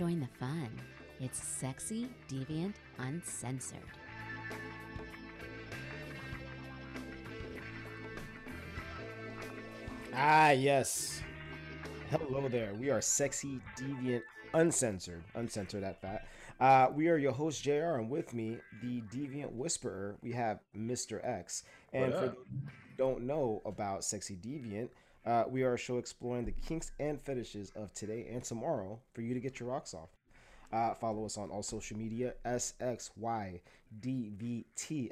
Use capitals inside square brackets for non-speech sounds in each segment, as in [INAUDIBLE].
join the fun. It's sexy, deviant, uncensored. Ah, yes. Hello there. We are sexy, deviant, uncensored. Uncensored at that fat. Uh, we are your host, JR, and with me, the deviant whisperer, we have Mr. X. And for those who don't know about Sexy Deviant, uh, we are a show exploring the kinks and fetishes of today and tomorrow for you to get your rocks off. Uh, follow us on all social media, SXYDVT,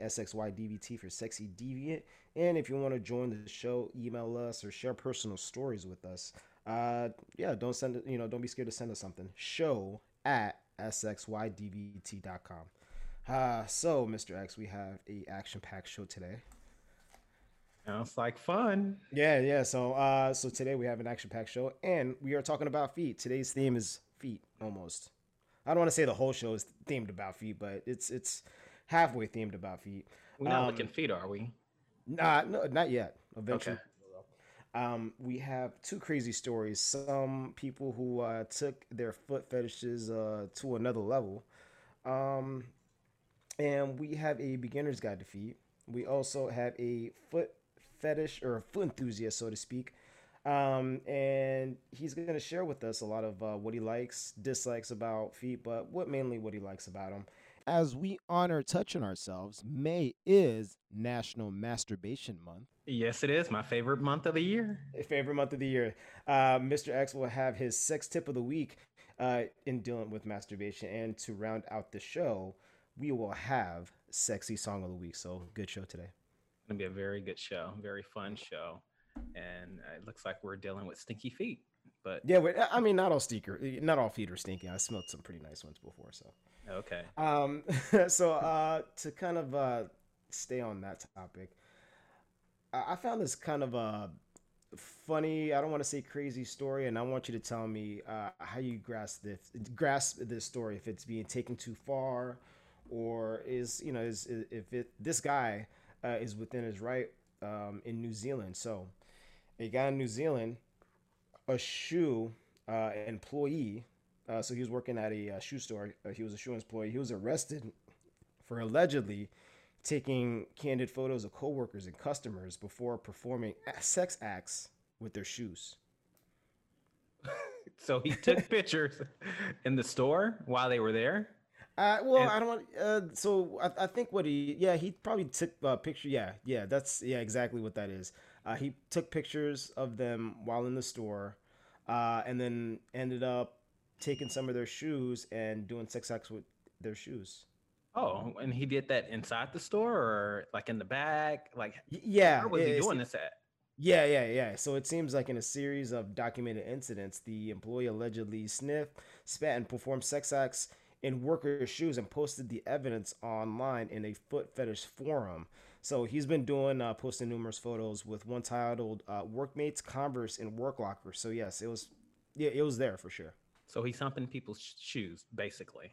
SXYDVT for Sexy Deviant. And if you want to join the show, email us or share personal stories with us. Uh, yeah, don't send it, you know, don't be scared to send us something. Show at SXYDVT.com. Uh, so, Mr. X, we have a action-packed show today. Sounds like fun. Yeah, yeah. So, uh, so today we have an action-packed show, and we are talking about feet. Today's theme is feet, almost. I don't want to say the whole show is themed about feet, but it's it's halfway themed about feet. We're not Um, looking feet, are we? Nah, no, not yet. Eventually. Okay. Um, we have two crazy stories. Some people who uh, took their foot fetishes uh, to another level. Um, and we have a beginner's guide to feet. We also have a foot fetish or a foot enthusiast, so to speak. Um, and he's going to share with us a lot of uh, what he likes, dislikes about feet, but what mainly what he likes about them. As we honor touching ourselves, May is National Masturbation Month. Yes, it is my favorite month of the year. favorite month of the year. Uh, Mr. X will have his sex tip of the week uh, in dealing with masturbation. And to round out the show, we will have sexy song of the week. So good show today. It's gonna be a very good show, very fun show, and uh, it looks like we're dealing with stinky feet. But Yeah, but I mean, not all stinker, not all feet are stinky. I smelled some pretty nice ones before. So, okay, um, [LAUGHS] so uh, to kind of uh, stay on that topic, I found this kind of a funny. I don't want to say crazy story, and I want you to tell me uh, how you grasp this grasp this story. If it's being taken too far, or is you know is, is if it this guy uh, is within his right um, in New Zealand. So, a guy in New Zealand, a shoe uh, employee. Uh, so he was working at a uh, shoe store. Uh, he was a shoe employee. He was arrested for allegedly taking candid photos of coworkers and customers before performing sex acts with their shoes. [LAUGHS] so he took pictures in the store while they were there. Uh, well, And- I don't want. Uh, so I, I think what he, yeah, he probably took a picture. Yeah, yeah, that's yeah, exactly what that is. Uh, he took pictures of them while in the store, uh, and then ended up taking some of their shoes and doing sex acts with their shoes. Oh, and he did that inside the store or like in the back? Like, yeah, where was he doing this at? Yeah, yeah, yeah. So it seems like in a series of documented incidents, the employee allegedly sniffed, spat, and performed sex acts in workers' shoes and posted the evidence online in a foot fetish forum. So he's been doing uh, posting numerous photos with one titled uh, "Workmates Converse in Work Locker." So yes, it was, yeah, it was there for sure. So he's humping people's shoes, basically.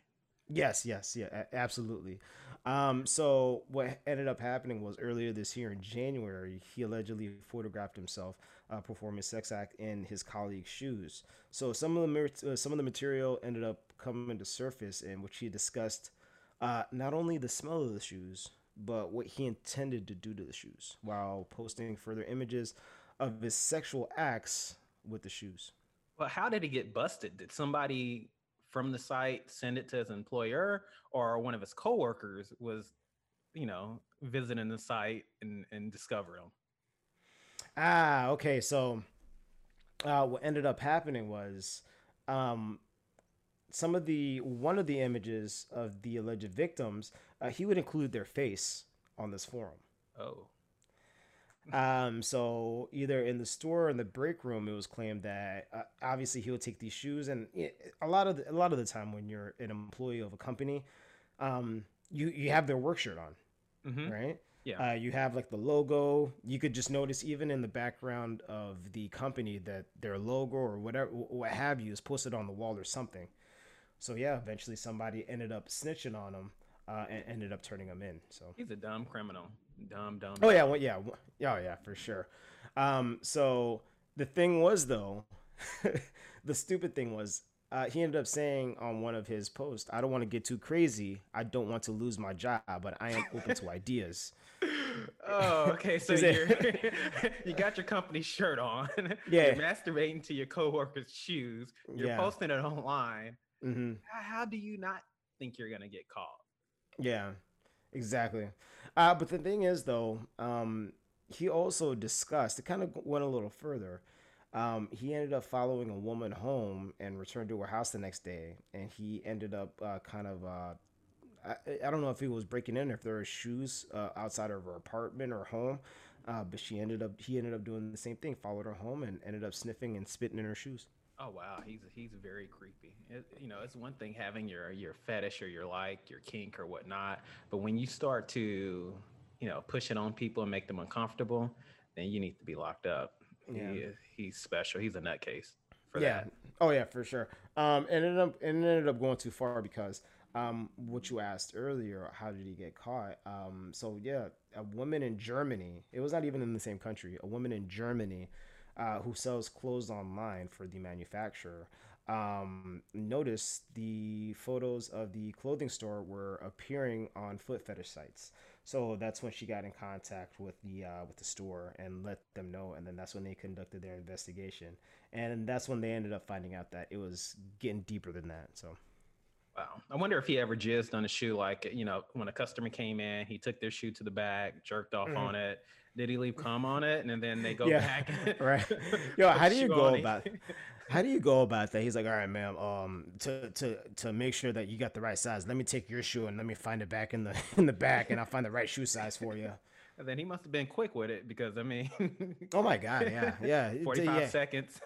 Yes, yes, yeah, absolutely. Um, so what ended up happening was earlier this year in January, he allegedly photographed himself uh, performing a sex act in his colleague's shoes. So some of the uh, some of the material ended up coming to surface in which he discussed uh, not only the smell of the shoes, but what he intended to do to the shoes, while posting further images of his sexual acts with the shoes. Well, how did he get busted? Did somebody from the site send it to his employer, or one of his coworkers was, you know, visiting the site and and discovered him? Ah, okay. So, uh, what ended up happening was, um, some of the one of the images of the alleged victims, uh, he would include their face on this forum. Oh, Um, so either in the store or in the break room, it was claimed that uh, obviously he would take these shoes, and it, a lot of the, a lot of the time when you're an employee of a company, um, you you have their work shirt on, Mhm. right? Yeah. Uh, you have like the logo. You could just notice even in the background of the company that their logo or whatever, what have you, is posted on the wall or something. So yeah, eventually somebody ended up snitching on him uh, and ended up turning him in. So. he's a dumb criminal. Dumb, dumb. Oh yeah, well, yeah, w- yeah, yeah, for sure. Um, so the thing was though, [LAUGHS] the stupid thing was uh, he ended up saying on one of his posts, "I don't want to get too crazy. I don't want to lose my job, but I am open to [LAUGHS] ideas." Oh, okay. [LAUGHS] So you're, you got your company shirt on. Yeah. You're masturbating to your coworkers' shoes. You're Yeah. posting it online. Hmm How, how do you not think you're gonna get caught? Yeah, exactly. Uh, but the thing is, though, um, he also discussed. It kind of went a little further. Um, he ended up following a woman home and returned to her house the next day, and he ended up uh, kind of. Uh, I, I don't know if he was breaking in, or if there were shoes uh, outside of her apartment or home, uh, but she ended up. He ended up doing the same thing. Followed her home and ended up sniffing and spitting in her shoes. Oh wow, he's he's very creepy. It, you know, it's one thing having your your fetish or your like, your kink or whatnot, but when you start to, you know, push it on people and make them uncomfortable, then you need to be locked up. Yeah. He, he's special. He's a nutcase for yeah. that. Oh yeah, for sure. Um, and it ended up and it ended up going too far because um, what you asked earlier, how did he get caught? Um, so yeah, a woman in Germany. It was not even in the same country. A woman in Germany uh, who sells clothes online for the manufacturer. Um, noticed the photos of the clothing store were appearing on foot fetish sites. So that's when she got in contact with the uh, with the store and let them know, and then that's when they conducted their investigation, and that's when they ended up finding out that it was getting deeper than that. So Wow. I wonder if he ever jizzed on a shoe, like you know, when a customer came in, he took their shoe to the back, jerked off Mhm. on it. Did he leave cum on it, and then they go Yeah, back? [LAUGHS] right. [LAUGHS] Yo, how do you go about how do you go about that? He's like, all right, ma'am. Um, to to to make sure that you got the right size, let me take your shoe and let me find it back in the [LAUGHS] in the back, and I'll find the right shoe size for you. And then he must have been quick with it because I mean, Oh my god, yeah, yeah. forty-five yeah. seconds.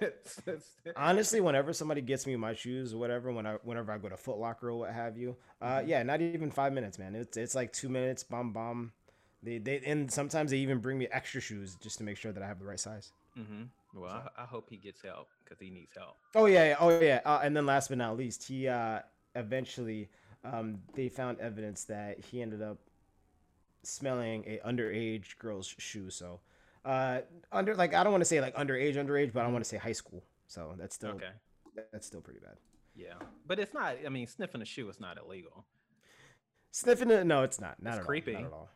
Honestly, whenever somebody gets me my shoes or whatever, when I whenever I go to Foot Locker or what have you, uh, Mm-hmm. yeah, not even five minutes, man. It's it's like two minutes, bomb bomb. They they and sometimes they even bring me extra shoes just to make sure that I have the right size. Mhm. Well, I, I hope he gets help because he needs help. Oh yeah, yeah. oh yeah. Uh, and then last but not least, he uh, eventually um, they found evidence that he ended up smelling a underage girl's shoe. So uh, under like I don't want to say like underage, underage, but I want to say high school. So that's still Okay. that's still pretty bad. Yeah, but it's not. I mean, sniffing a shoe is not illegal. Sniffing it? No, it's not. Not It's creepy. All, not at all.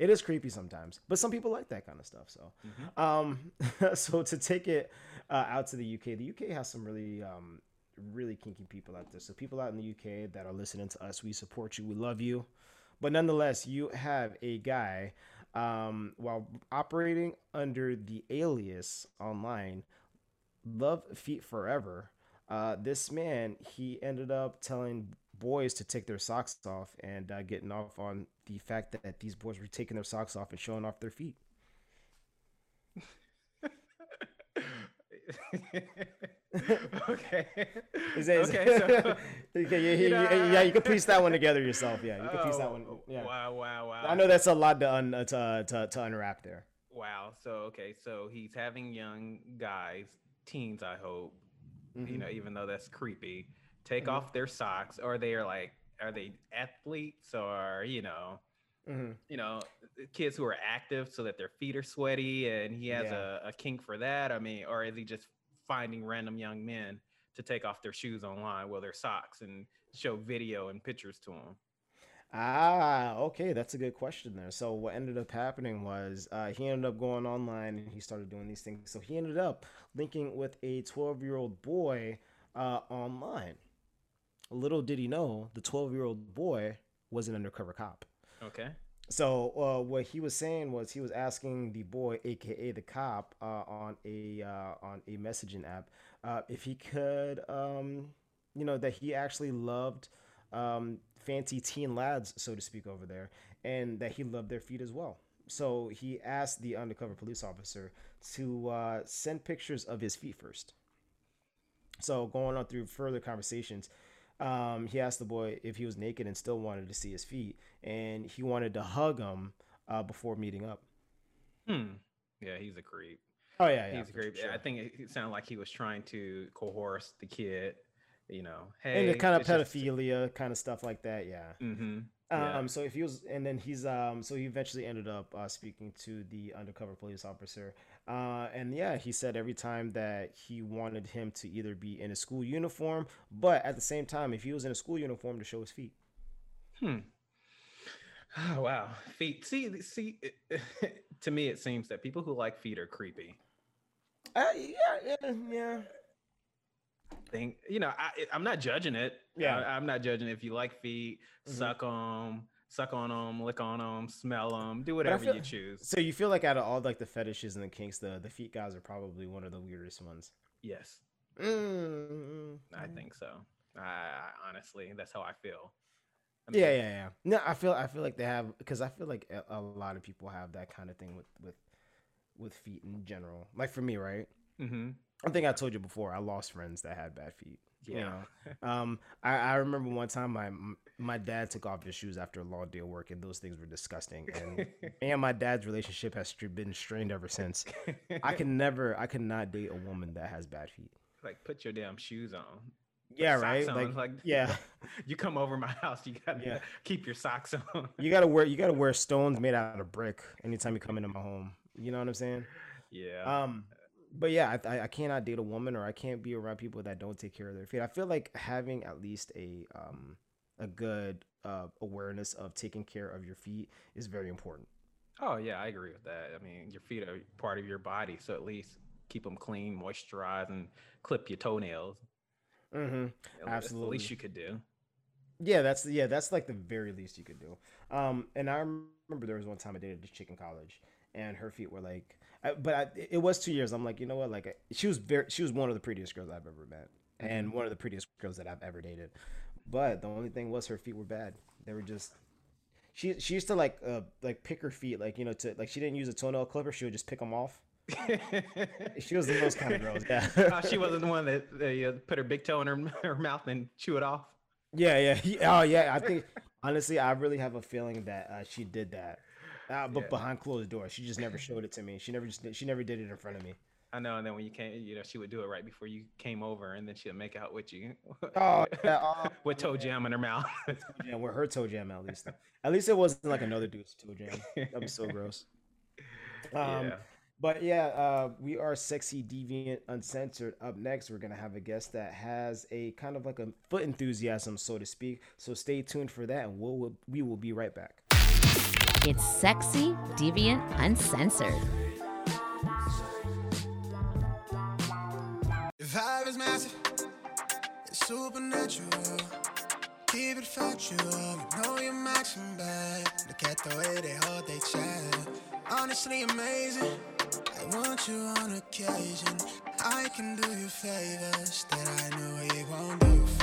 It is creepy sometimes, but some people like that kind of stuff. So, Mhm. um, [LAUGHS] so to take it uh, out to the UK, the UK has some really, um, really kinky people out there. So people out in the UK that are listening to us, we support you, we love you, but nonetheless, you have a guy, um, while operating under the alias online, Love Feet Forever. Uh, this man, he ended up telling boys to take their socks off and uh, getting off on the fact that these boys were taking their socks off and showing off their feet. okay. Is that, okay. So, [LAUGHS] okay, yeah, you yeah, yeah, yeah, you can piece that one together yourself. Yeah, you can piece that Oh, one. Yeah, Wow! Wow! Wow! I know that's a lot to un, uh, to, to to unwrap there. Wow. So okay. So he's having young guys, teens, I hope. You Mhm. know, even though that's creepy, take Mhm. off their socks, or they are like, are they athletes, or you know, Mhm. you know, kids who are active so that their feet are sweaty, and he has Yeah. a, a kink for that. I mean, or is he just finding random young men to take off their shoes online, well, their socks, and show video and pictures to them? Ah, okay, that's a good question there. So what ended up happening was uh, he ended up going online and he started doing these things. So he ended up linking with a 12-year-old boy uh, online. Little did he know, the 12-year-old boy was an undercover cop. Okay. So uh, what he was saying was he was asking the boy, aka the cop, uh, on a uh, on a messaging app, uh, if he could, um, you know, that he actually loved um, fancy teen lads, so to speak, over there, and that he loved their feet as well. So he asked the undercover police officer to uh, send pictures of his feet first. So going on through further conversations, um, he asked the boy if he was naked and still wanted to see his feet, and he wanted to hug him uh, before meeting up. Hmm. Yeah, he's a creep. Oh yeah, yeah, he's a creep. sure. I think it, it sounded like he was trying to coerce the kid. You know, hey, and the kind of it's just- pedophilia kind of stuff like that. Yeah. Mhm. Yeah. Um, so if he was, and then he's, um, so he eventually ended up uh, speaking to the undercover police officer, uh, and yeah, he said every time that he wanted him to either be in a school uniform, but at the same time, if he was in a school uniform, to show his feet. Hmm. Oh, wow. Feet. See, see. [LAUGHS] to me, it seems that people who like feet are creepy. Uh, yeah, yeah, yeah. Think you know, I, I'm not judging it. Yeah. I, am not judging if you like feet. Mhm. Suck on, suck on them, lick on them, smell them, do whatever feel- you choose. So you feel like out of all like the fetishes and the kinks, the the feet guys are probably one of the weirdest ones. Yes, Mm, I think so. I, I honestly, that's how I feel. I Yeah, mean, yeah, yeah. No, I feel I feel like they have because I feel like a, a lot of people have that kind of thing with with with feet in general. Like for me, right? mhm. I think I told you before. I lost friends that had bad feet. you Yeah. know? [LAUGHS] Um, I, I remember one time my my dad took off his shoes after a long day of work, and those things were disgusting. And [LAUGHS] me and my dad's relationship has been strained ever since. I can never, I cannot date a woman that has bad feet. like put your damn shoes on. Yeah, right. Like, like- yeah, [LAUGHS] You come over my house, you gotta Yeah. keep your socks on. you gotta wear, you gotta wear stones made out of brick anytime you come into my home. You know what I'm saying? yeah. Um, but yeah, I, I I cannot date a woman or I can't be around people that don't take care of their feet. I feel like having at least a um a good uh awareness of taking care of your feet is very important. Oh yeah, I agree with that. I mean, your feet are part of your body, so at least keep them clean, moisturize, and clip your toenails. Mm-hmm. That's the Absolutely. least you could do. Yeah, that's yeah, that's like the very least you could do. Um, and I remember there was one time I dated this chick in college, and her feet were like, I, but I, it was two years. I'm like, you know what? Like, she was very, she was one of the prettiest girls I've ever met, and one of the prettiest girls that I've ever dated. But the only thing was her feet were bad. They were just. She she used to like uh like pick her feet like you know to like she didn't use a toenail clipper she would just pick them off. [LAUGHS] She was the those kind of girls. Yeah. [LAUGHS] oh, she wasn't the one that uh, put her big toe in her, [LAUGHS] her mouth and chew it off. Yeah, yeah. Oh, yeah. I think honestly, I really have a feeling that uh, she did that, uh, but Yeah. behind closed doors. She just never showed it to me. She never just she never did it in front of me. I know, and then when you came, you know, she would do it right before you came over, and then she'd make out with you. Oh, yeah. [LAUGHS] Oh, with toe jam in her mouth. [LAUGHS] yeah. With her toe jam, at least. At least it wasn't like another dude's toe jam. That'd be so [LAUGHS] gross. Um, yeah. But yeah, uh, we are sexy, deviant, uncensored. Up next, we're gonna have a guest that has a kind of like a foot enthusiasm, so to speak. So stay tuned for that, and we'll, we'll we will be right back. It's sexy, deviant, uncensored. Is massive, it's supernatural. Keep it factual, you know you're maxing back. Look at the way they hold they chat. Honestly amazing. I want you on occasion. I can do you favors that I know you won't do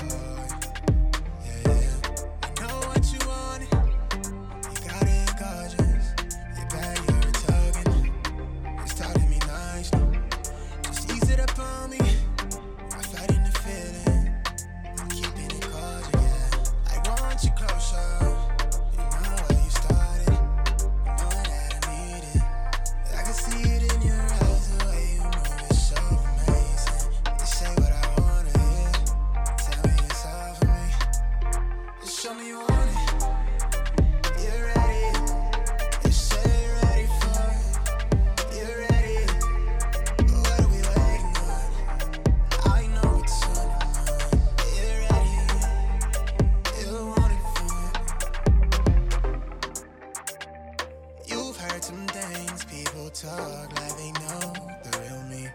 talk like they know the real me.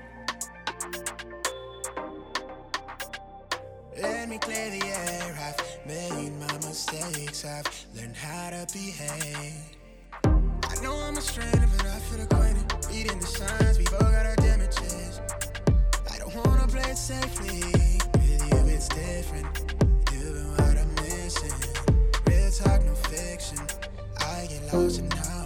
Let me clear the air. I've made my mistakes. I've learned how to behave. I know I'm a stranger, but I feel acquainted. Reading the signs, we both got our damages. I don't wanna play it safely. With you, it's different. You've been what I'm missing. Real talk, no fiction. I get lost in how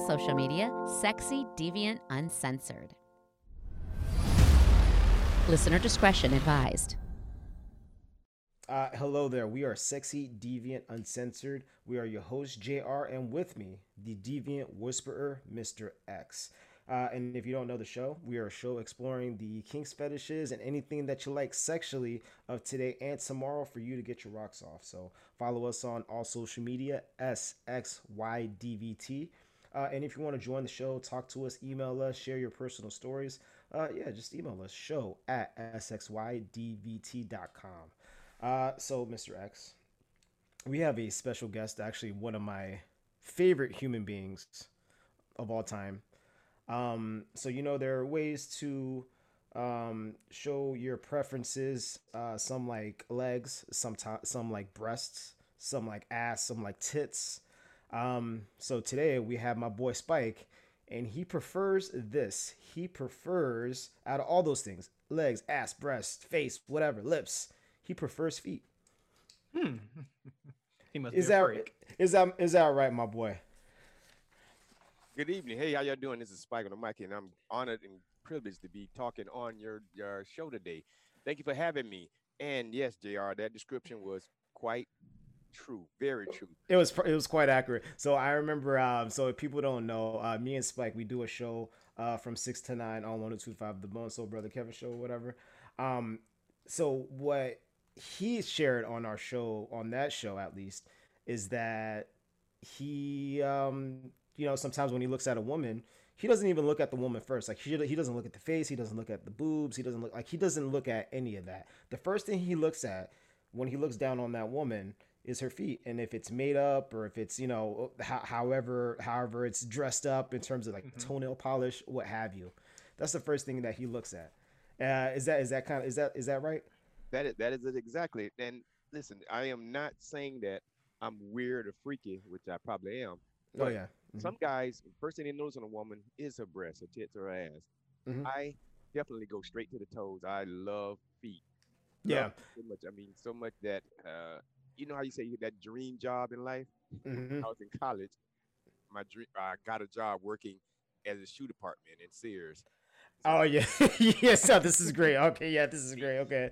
social media Sexy Deviant Uncensored. Listener discretion advised. Uh, hello there. We are Sexy Deviant Uncensored. We are your host, JR, and with me, the Deviant Whisperer, Mr. X. Uh, and if you don't know the show, we are a show exploring the kinks, fetishes, and anything that you like sexually of today and tomorrow for you to get your rocks off. So follow us on all social media, SXYDVT. Uh, and if you want to join the show, talk to us, email us, share your personal stories, uh, yeah, just email us, show at sxydvt.com. Uh, so, Mr. X, we have a special guest, actually, one of my favorite human beings of all time. Um, so, you know, there are ways to um, show your preferences. Uh, some like legs, some, t- some like breasts, some like ass, some like tits. Um, so today we have my boy Spike, and he prefers this. He prefers out of all those things legs, ass, breast, face, whatever, lips. He prefers feet. Hmm. [LAUGHS] he must Is be a that freak. is that is that right, my boy? Good evening. Hey, how y'all doing? This is Spike on the mic, and I'm honored and privileged to be talking on your your show today. Thank you for having me. And yes, Jr., that description was quite true, very true. It was it was quite accurate. So I remember. Um, so if people don't know, uh, me and Spike we do a show uh, from six to nine on one hundred two five, the Bone Soul Brother Kevin show, whatever. Um, so what he shared on our show, on that show at least, is that he, um, you know, sometimes when he looks at a woman, he doesn't even look at the woman first. Like he, he doesn't look at the face, he doesn't look at the boobs, he doesn't look like he doesn't look at any of that. The first thing he looks at when he looks down on that woman is her feet and if it's made up or if it's you know ho- however however it's dressed up in terms of like toenail polish what have you that's the first thing that he looks at uh, is that is that kind of is that is that right That is that is it exactly. And listen, I am not saying that I'm weird or freaky, which I probably am. oh yeah Mhm. Some guys, first thing they notice on a woman is her breasts, her tits, or her ass. Mhm. I definitely go straight to the toes. I love feet. yeah Love so much. I mean, so much that uh, you know how you say you had that dream job in life. Mhm. I was in college. My dream, I got a job working as a shoe department in Sears. oh yeah [LAUGHS] [LAUGHS] yes so this is great okay yeah this is great okay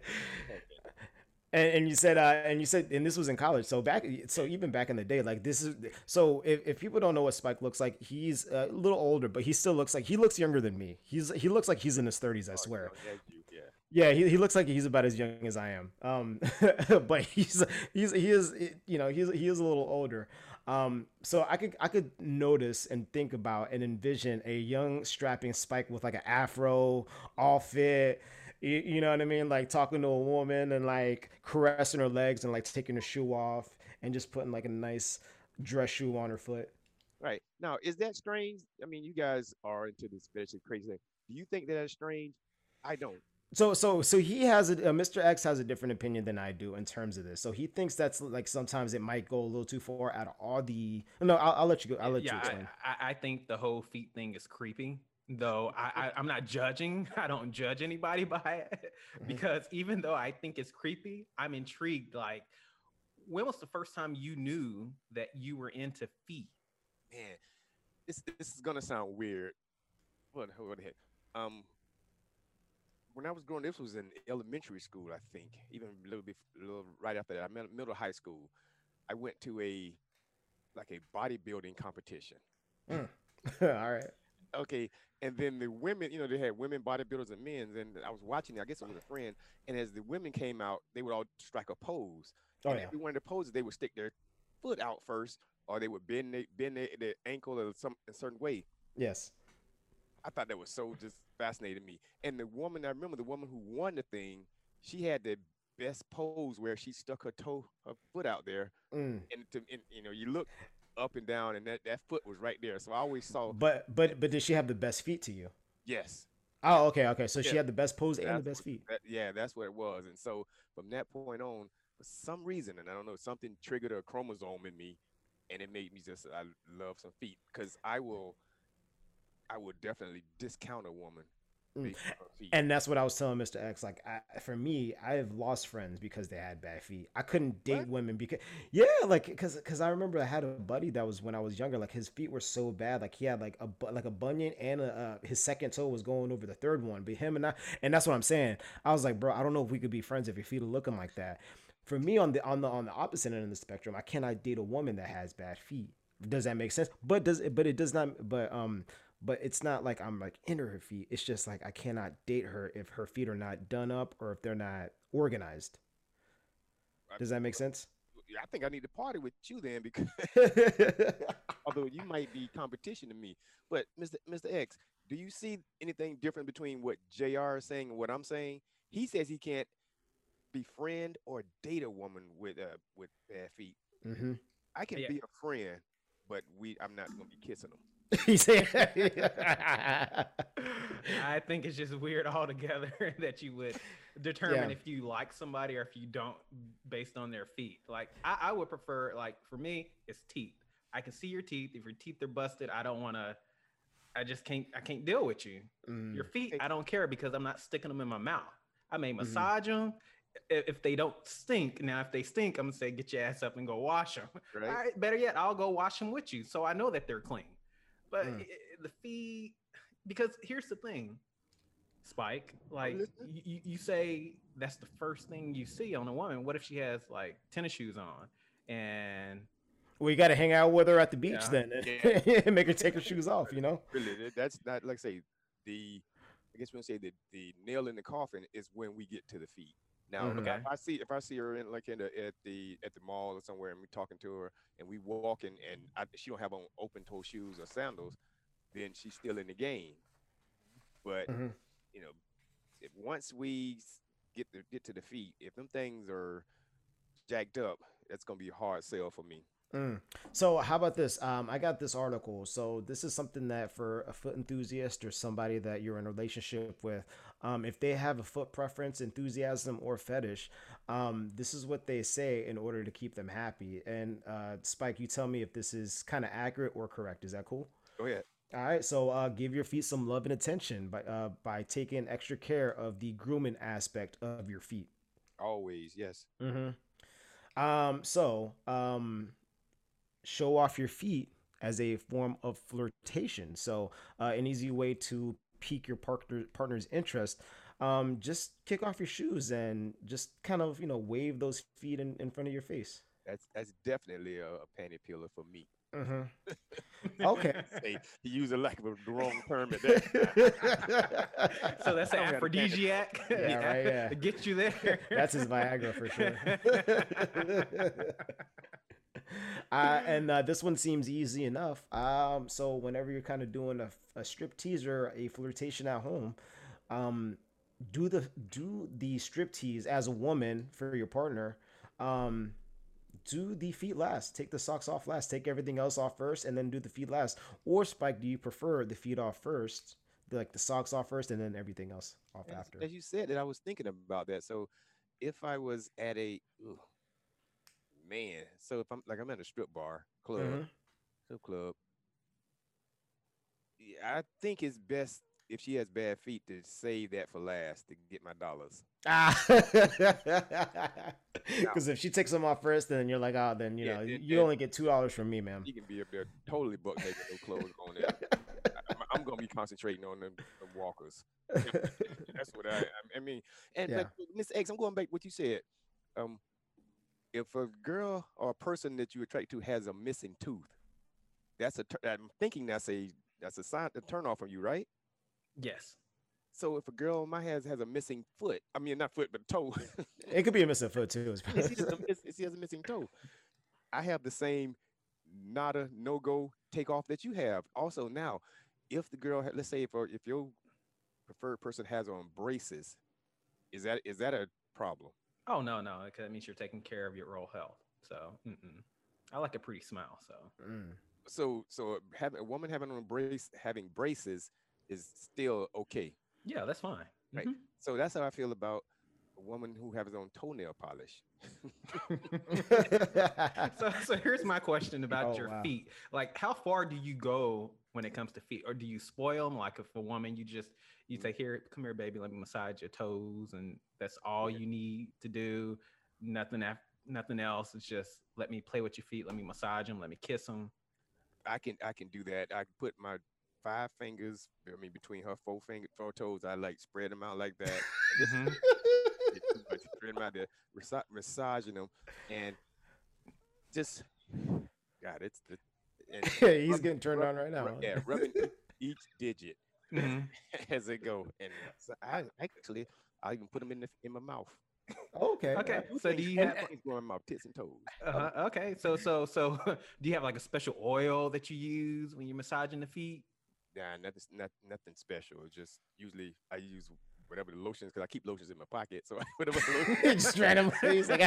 and, and you said uh and you said and this was in college so back so even back in the day like this is so if, if people don't know what spike looks like he's a little older but he still looks like he looks younger than me he's he looks like he's in his 30s i Oh, swear you know, that's you, yeah. He, he looks like he's about as young as I am. Um, [LAUGHS] but he's he's he is you know he's he is a little older. Um, so I could I could notice and think about and envision a young strapping Spike with like an afro, all fit. You, you know what I mean? Like talking to a woman and like caressing her legs and like taking her shoe off and just putting like a nice dress shoe on her foot. Right now, is that strange? I mean, you guys are into this fetish crazy thing. Do you think that that's strange? I don't. So so so he has a uh, Mr. X has a different opinion than I do in terms of this. So he thinks that's like sometimes it might go a little too far out of all the. No, I'll, I'll let you go. I'll let you explain. I, I, I think the whole feet thing is creepy. Though I, I, I'm not judging. [LAUGHS] I don't judge anybody [LAUGHS] by it Mhm. because even though I think it's creepy, I'm intrigued. Like, when was the first time you knew that you were into feet? Man, this this is gonna sound weird. What what the heck? Um, when I was growing, up this was in elementary school, I think. Even a little bit, a little right after that, I meant middle high school. I went to a like a bodybuilding competition. Mm. [LAUGHS] All right. Okay, and then the women, you know, they had women bodybuilders and men's, and I was watching. it, I guess it was a friend, and as the women came out, they would all strike a pose. Oh and yeah. every one of the poses, they would stick their foot out first, or they would bend they, bend their, their ankle or some a certain way. Yes. I thought that was so just fascinating me. And the woman, I remember the woman who won the thing, she had the best pose where she stuck her toe, her foot out there, Mm. and, to, and you know, you look up and down, and that, that foot was right there. So I always saw, But but but did she have the best feet to you? yes, Oh, okay, okay. So she had the best pose and the best feet. that, yeah, that's what it was. And so from that point on, for some reason, and I don't know, something triggered a chromosome in me, and it made me just I love some feet because I will, I would definitely discount a woman Mm. based on her feet. And that's what I was telling Mr. X. Like, I, for me, I've lost friends because they had bad feet. I couldn't date What? women because, yeah, like, because because I remember I had a buddy that was when I was younger. Like, his feet were so bad. Like, he had like a bu- like a bunion, and a, uh, his second toe was going over the third one. But him and I, and that's what I'm saying. I was like, bro, I don't know if we could be friends if your feet are looking like that. For me, on the on the on the opposite end of the spectrum, I cannot date a woman that has bad feet. Does that make sense? But does it? But it does not. But um, but it's not like I'm like into her feet. It's just like I cannot date her if her feet are not done up or if they're not organized. Does that make sense? I think I need to party with you then because [LAUGHS] although you might be competition to me. But Mr. Mr. X, do you see anything different between what JR is saying and what I'm saying? He says he can't befriend or date a woman with uh with bad feet. hmm I can Yeah. be a friend, but we I'm not gonna be kissing them. [LAUGHS] he said, I think it's just weird altogether [LAUGHS] that you would determine Yeah. if you like somebody or if you don't based on their feet. Like I, I would prefer, like for me, it's teeth. I can see your teeth. If your teeth are busted, I don't want to. I just can't. I can't deal with you. Mm, Your feet, I don't care because I'm not sticking them in my mouth. I may Mhm. massage them. If they don't stink, now if they stink, I'm gonna say get your ass up and go wash them. Right? All right, better yet, I'll go wash them with you, so I know that they're clean. But Mm. i- i- the feet, because here's the thing, Spike. Like you, you- you say that's the first thing you see on a woman. What if she has like tennis shoes on and well, you got to hang out with her at the beach Yeah. then, Yeah. [LAUGHS] and make her take her shoes off. You know. Really, that's not like I say the. I guess we'll say the the nail in the coffin is when we get to the feet. Now, Mhm. if, I- Okay. if I see if I see her in like in the at the at the mall or somewhere, and we talking to her, and we walking, and I, she don't have on open toe shoes or sandals, then she's still in the game. But Mhm. you know, if once we get the get to the feet, if them things are jacked up, that's gonna be a hard sell for me. Mm. So how about this? Um, I got this article. So this is something that for a foot enthusiast or somebody that you're in a relationship with, um, if they have a foot preference, enthusiasm, or fetish, um, this is what they say in order to keep them happy. And uh, Spike, you tell me if this is kind of accurate or correct. Is that cool? Go ahead. All right, so uh, give your feet some love and attention by uh, by taking extra care of the grooming aspect of your feet. Always, yes. Mm-hmm. Um, so, um, show off your feet as a form of flirtation. So, uh, an easy way to pique your partner partner's interest. Um, just kick off your shoes and just kind of you know wave those feet in, in front of your face. That's that's definitely a, a panty peeler for me. Mm-hmm. [LAUGHS] Okay. He used a lack of a wrong [LAUGHS] term at that. [LAUGHS] so that's an I don't got a panty- aphrodisiac. Yeah, right, yeah. Get you there. That's his Viagra for sure. Uh, and uh, this one seems easy enough. Um, so whenever you're kind of doing a, a strip teaser, a flirtation at home, um, do the do the strip tease as a woman for your partner. Um, do the feet last. Take the socks off last. Take everything else off first, and then do the feet last. Or Spike, do you prefer the feet off first, like the socks off first, and then everything else off As, after? as you said, that I was thinking about that. So, if I was at a ugh, man, so if I'm like I'm at a strip bar, club, Mhm. strip club, yeah, I think it's best if she has bad feet to save that for last to get my dollars. Ah, [LAUGHS] because if she takes them off first, then you're like, oh, then you Yeah, know, you only get two dollars from me, ma'am. You can be up there totally buck naked, no clothes on there. [LAUGHS] I'm, I'm gonna be concentrating on them, them walkers. [LAUGHS] That's what I, I mean. And Yeah. Miss X, I'm going back to what you said. Um, if a girl or a person that you attract to has a missing tooth, that's a. I'm thinking that's a that's a sign a turn off from you, right? yes. So if a girl my has has a missing foot, I mean not foot but toe. [LAUGHS] It could be a missing foot too. she, has a if she has a missing toe, I have the same nada no go take off that you have. Also now, if the girl, had, let's say if if your preferred person has on braces, is that is that a problem? Oh no, no, because that means you're taking care of your oral health. So, mm-mm. I like a pretty smile. So, Mm. So so having a woman having on brace having braces is still okay. yeah, that's fine. Right. Mhm. So that's how I feel about a woman who has her own toenail polish. [LAUGHS] [LAUGHS] so, so here's my question about Oh, your wow. feet. Like, how far do you go when it comes to feet, or do you spoil them? Like, if a woman you just You say, "Here, come here, baby. Let me massage your toes," and that's all you need to do. Nothing af- nothing else. It's just let me play with your feet. Let me massage them. Let me kiss them. I can I can do that. I can put my five fingers, I mean between her four finger four toes, I like spread them out like that. [LAUGHS] Mhm. [LAUGHS] Much, spread them out there, massaging them, and just God, it's the [LAUGHS] He's rub- getting turned rub- on right now. rub- yeah, rubbing each digit [LAUGHS] Mhm. as it go, and so I actually I even put them in the in my mouth. Okay. Okay. So do you have? things going my tits and toes. Uh-huh. Okay. So so so [LAUGHS] do you have like a special oil that you use when you're massaging the feet? Nah, nothing, not, nothing special. It's just usually I use whatever the lotions because I keep lotions in my pocket. So [LAUGHS] whatever [LAUGHS] lotion, just random. [LAUGHS] He's like,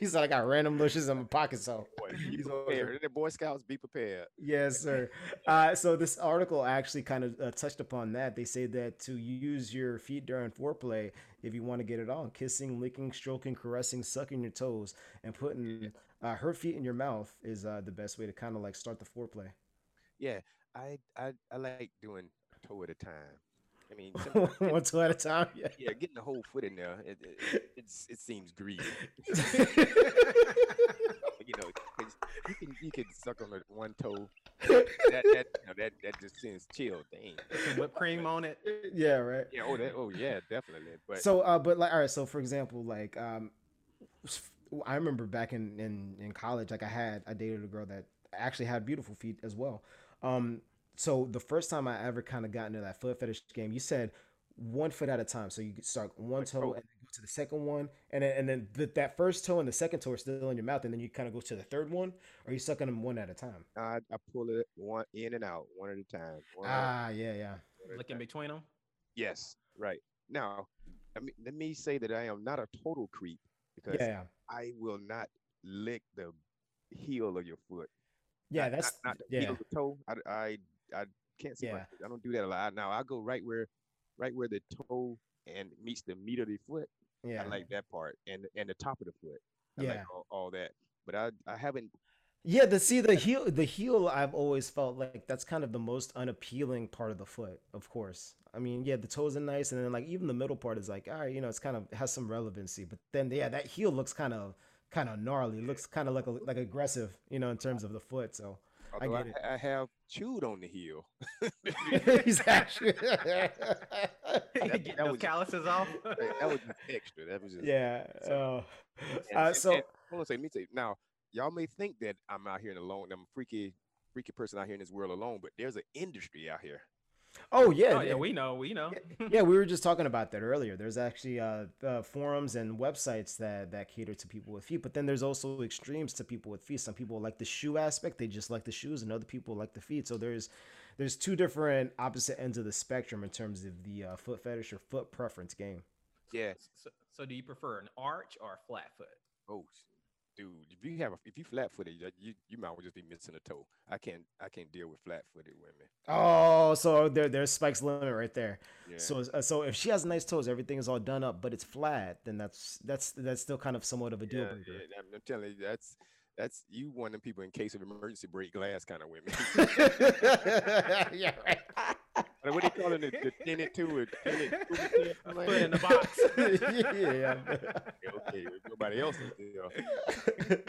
he's like, I got random lotions in my pocket, so Boy, be He's prepared. The Boy Scouts, be prepared. Yes, sir. Uh, so this article actually kind of uh, touched upon that. They say that to use your feet during foreplay, if you want to get it on, kissing, licking, stroking, caressing, sucking your toes, and putting uh, her feet in your mouth is uh, the best way to kind of like start the foreplay. Yeah, I, I I like doing toe at a time. I mean, [LAUGHS] One toe at a time. Yeah. yeah, getting the whole foot in there, it, it, it's it seems greedy. [LAUGHS] [LAUGHS] you know, you can you can suck on the one toe. That that you know, that that just seems chill. Dang. Some whipped cream on it. yeah. Right. Yeah. Oh, that. Oh, yeah. Definitely. But so uh but like all right so for example like um s- i remember back in in in college like i had i dated a girl that actually had beautiful feet as well um so the first time i ever kind of got into that foot fetish game you said one foot at a time so you start one toe toe. and then go to the second one and then and then the, that first toe and the second toe are still in your mouth and then you kind of go to the third one or you sucking them one at a time I, I pull it one in and out, one at a time. one at ah yeah yeah one at a Look in between them. Yes, right. Now, let me, let me say that I am not a total creep because yeah yeah I will not lick the heel of your foot. yeah Not- that's not, not the yeah heel of the toe. I, I, I can't see Yeah. I don't do that a lot. Now I go right where, right where the toe and meets the meat of the foot. yeah I like that part and and the top of the foot. I Yeah. like all, all that. But I I haven't. Yeah, the see the heel the heel I've always felt like that's kind of the most unappealing part of the foot, of course. I mean, yeah, the toes are nice and then like even the middle part is like, all right, you know, it's kind of has some relevancy. But then yeah, that heel looks kind of kind of gnarly. Looks kind of like a, like aggressive, you know, in terms of the foot. So Although I, get it. I have chewed on the heel. he's actually Getting that those was- calluses off. [LAUGHS] that that was just extra. That was just yeah. So- Uh, And- uh, and- so and hold on, say me say now, y'all may think that I'm out here in alone. I'm a freaky, freaky person out here in this world alone, but there's an industry out here. Oh yeah, oh yeah, yeah. we know, we know. [LAUGHS] yeah, we were just talking about that earlier. There's actually uh, uh, forums and websites that that cater to people with feet, but then there's also extremes to people with feet. Some people like the shoe aspect; they just like the shoes, and other people like the feet. So there's there's two different opposite ends of the spectrum in terms of the uh, foot fetish or foot preference game. Yeah. So, so do you prefer an arch or a flat foot? Oh, dude, if you have a, if you flat footed, you you might well just be missing a toe. I can't I can't deal with flat footed women. Oh, so there there's Spike's limit right there. Yeah. So uh, so if she has nice toes, everything is all done up, but it's flat, then that's that's that's still kind of somewhat of a deal yeah, breaker. yeah, I'm, I'm telling you, that's that's you one of them people in case of emergency break glass kind of women. [LAUGHS] yeah, right. [LAUGHS] What what they calling it? The tenant two or tenant two? or something A in the box. [LAUGHS] yeah. Yeah, okay, nobody else is there.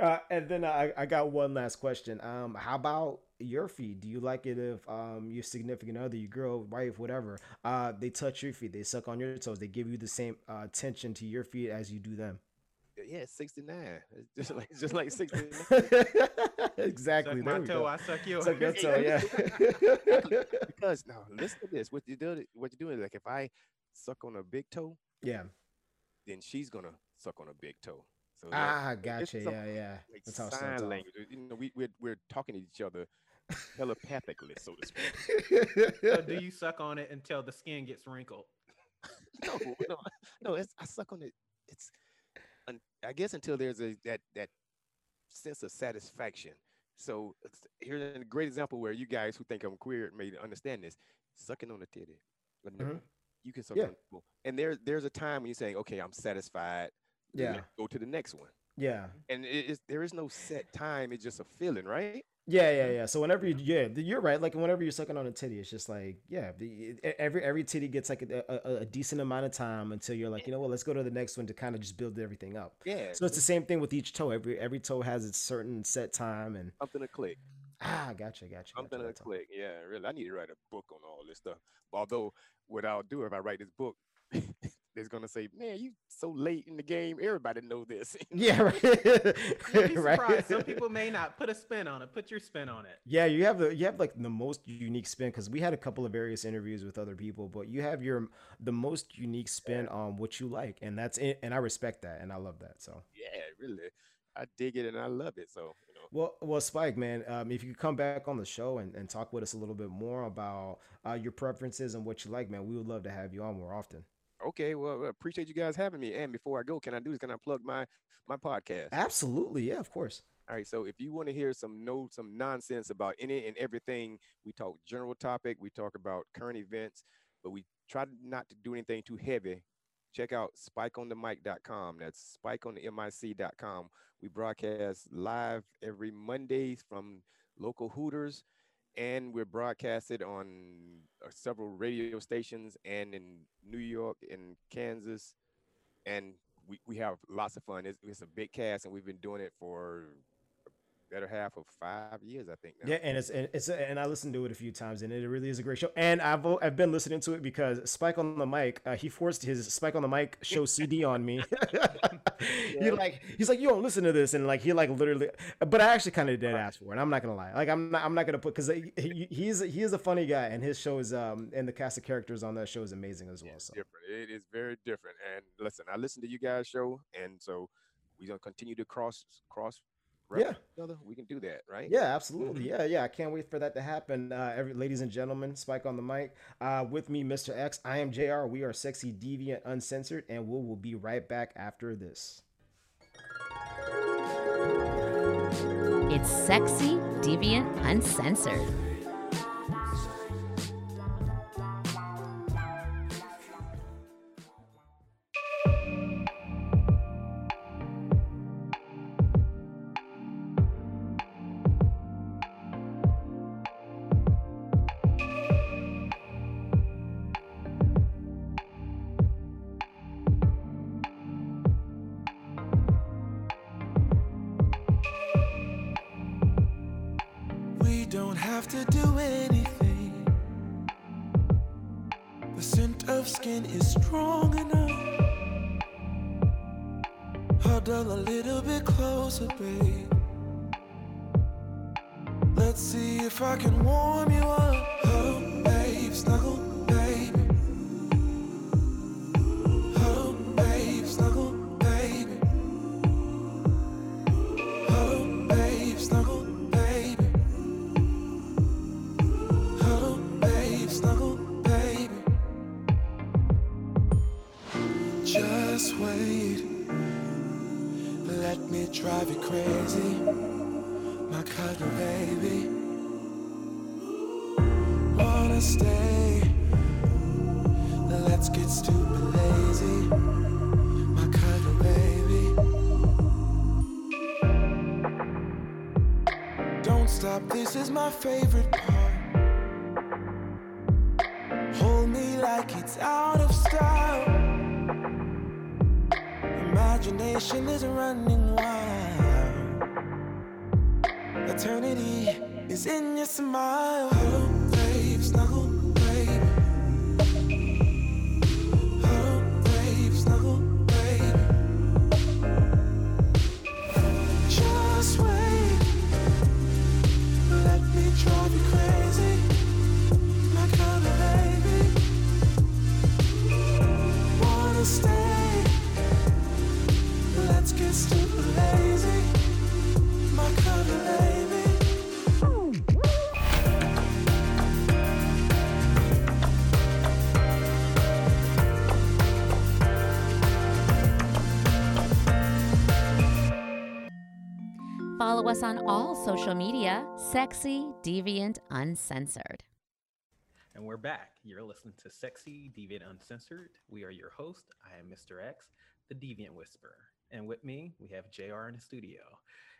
[LAUGHS] uh, and then I, I got one last question. Um, how about your feet? Do you like it if um your significant other, your girl, wife, whatever, uh, they touch your feet, they suck on your toes, they give you the same uh, attention to your feet as you do them? Yeah, 69. It's [LAUGHS] just like it's just like 69. [LAUGHS] exactly. Suck my toe, go. I suck yours. Suck your [LAUGHS] toe, yeah. because now listen to this. What you do what you're doing like if I suck on a big toe, yeah. then she's gonna suck on a big toe. So that- Ah, it's gotcha. Yeah, yeah. like That's how sign starts off. language. You know, we we're, we're talking to each other telepathically, so to speak. so do you suck on it until the skin gets wrinkled? no, no, no. It's, I suck on it. It's, un, I guess until there's a that that sense of satisfaction. So here's a great example where you guys who think I'm queer may understand this. Sucking on a titty. Mhm. You can suck Yeah. on and there there's a time when you're saying, okay, I'm satisfied. Yeah. go to the next one. Yeah. and it is there is no set time. It's just a feeling, right? Yeah, yeah, yeah. So whenever you, yeah, you're right. Like whenever you're sucking on a titty, it's just like, yeah, the, every every titty gets like a, a, a decent amount of time until you're like, you know what, let's go to the next one to kind of just build everything up. Yeah. So it's the same thing with each toe. Every every toe has its certain set time, and something to click. ah, gotcha, gotcha. Something gotcha, to click. Yeah, really. I need to write a book on all this stuff. Although, what I'll do if I write this book, [LAUGHS] they're gonna say, "Man, you so late in the game. Everybody know this." [LAUGHS] Yeah, right. You'll be [LAUGHS] surprised. right. Some people may not put a spin on it. Put your spin on it. Yeah, you have the you have like the most unique spin because we had a couple of various interviews with other people, but you have your the most unique spin on what you like, and that's it. And I respect that, and I love that. So, yeah, really. I dig it and I love it. So you know, well, well, Spike, man, um, if you could come back on the show and, and talk with us a little bit more about uh, your preferences and what you like, man, we would love to have you on more often. Okay. Well, I appreciate you guys having me. And before I go, can I do this? Can I plug my my podcast? Absolutely, yeah, of course. All right. So if you want to hear some no some nonsense about any and everything, we talk general topic. We talk about current events, but we try not to do anything too heavy. Check out spikeonthemic.com. That's spikeonthemic.com. We broadcast live every Mondays from local Hooters, and we're broadcasted on uh, several radio stations and in New York and Kansas, and we, we have lots of fun. It's, it's a big cast, and we've been doing it for better half of five years, I think. Now. Yeah, and it's and it's and I listened to it a few times, and it really is a great show. And I've o- I've been listening to it because Spike on the mic, uh, he forced his Spike on the mic show CD on me. [LAUGHS] He like he's like, you don't listen to this, and like he like literally, but I actually kind of did ask for it. I'm not gonna lie, like I'm not I'm not gonna put because he, he, he's he is a funny guy, and his show is um and the cast of characters on that show is amazing as well. So different. It is very different. And listen, I listen to you guys' show, and so we're gonna continue to cross cross. Yeah. each other. we can do that, right? Yeah, absolutely. Yeah, yeah. I can't wait for that to happen. Uh, every ladies and gentlemen, Spike on the mic. Uh, with me, Mr. X. I am Jr. We are sexy, deviant, uncensored, and we will be right back after this. It's sexy, deviant, uncensored. Let me drive you crazy, my cuddle baby. Wanna stay? Let's get stupid lazy, my cuddle baby. Don't stop, this is my favorite part. Imagination is running wild. Eternity is in your smile. Us on all social media sexy, deviant, uncensored. And we're back. You're listening to Sexy, Deviant, Uncensored. We are your host. I am Mr. X, the Deviant Whisperer. And with me, we have JR in the studio.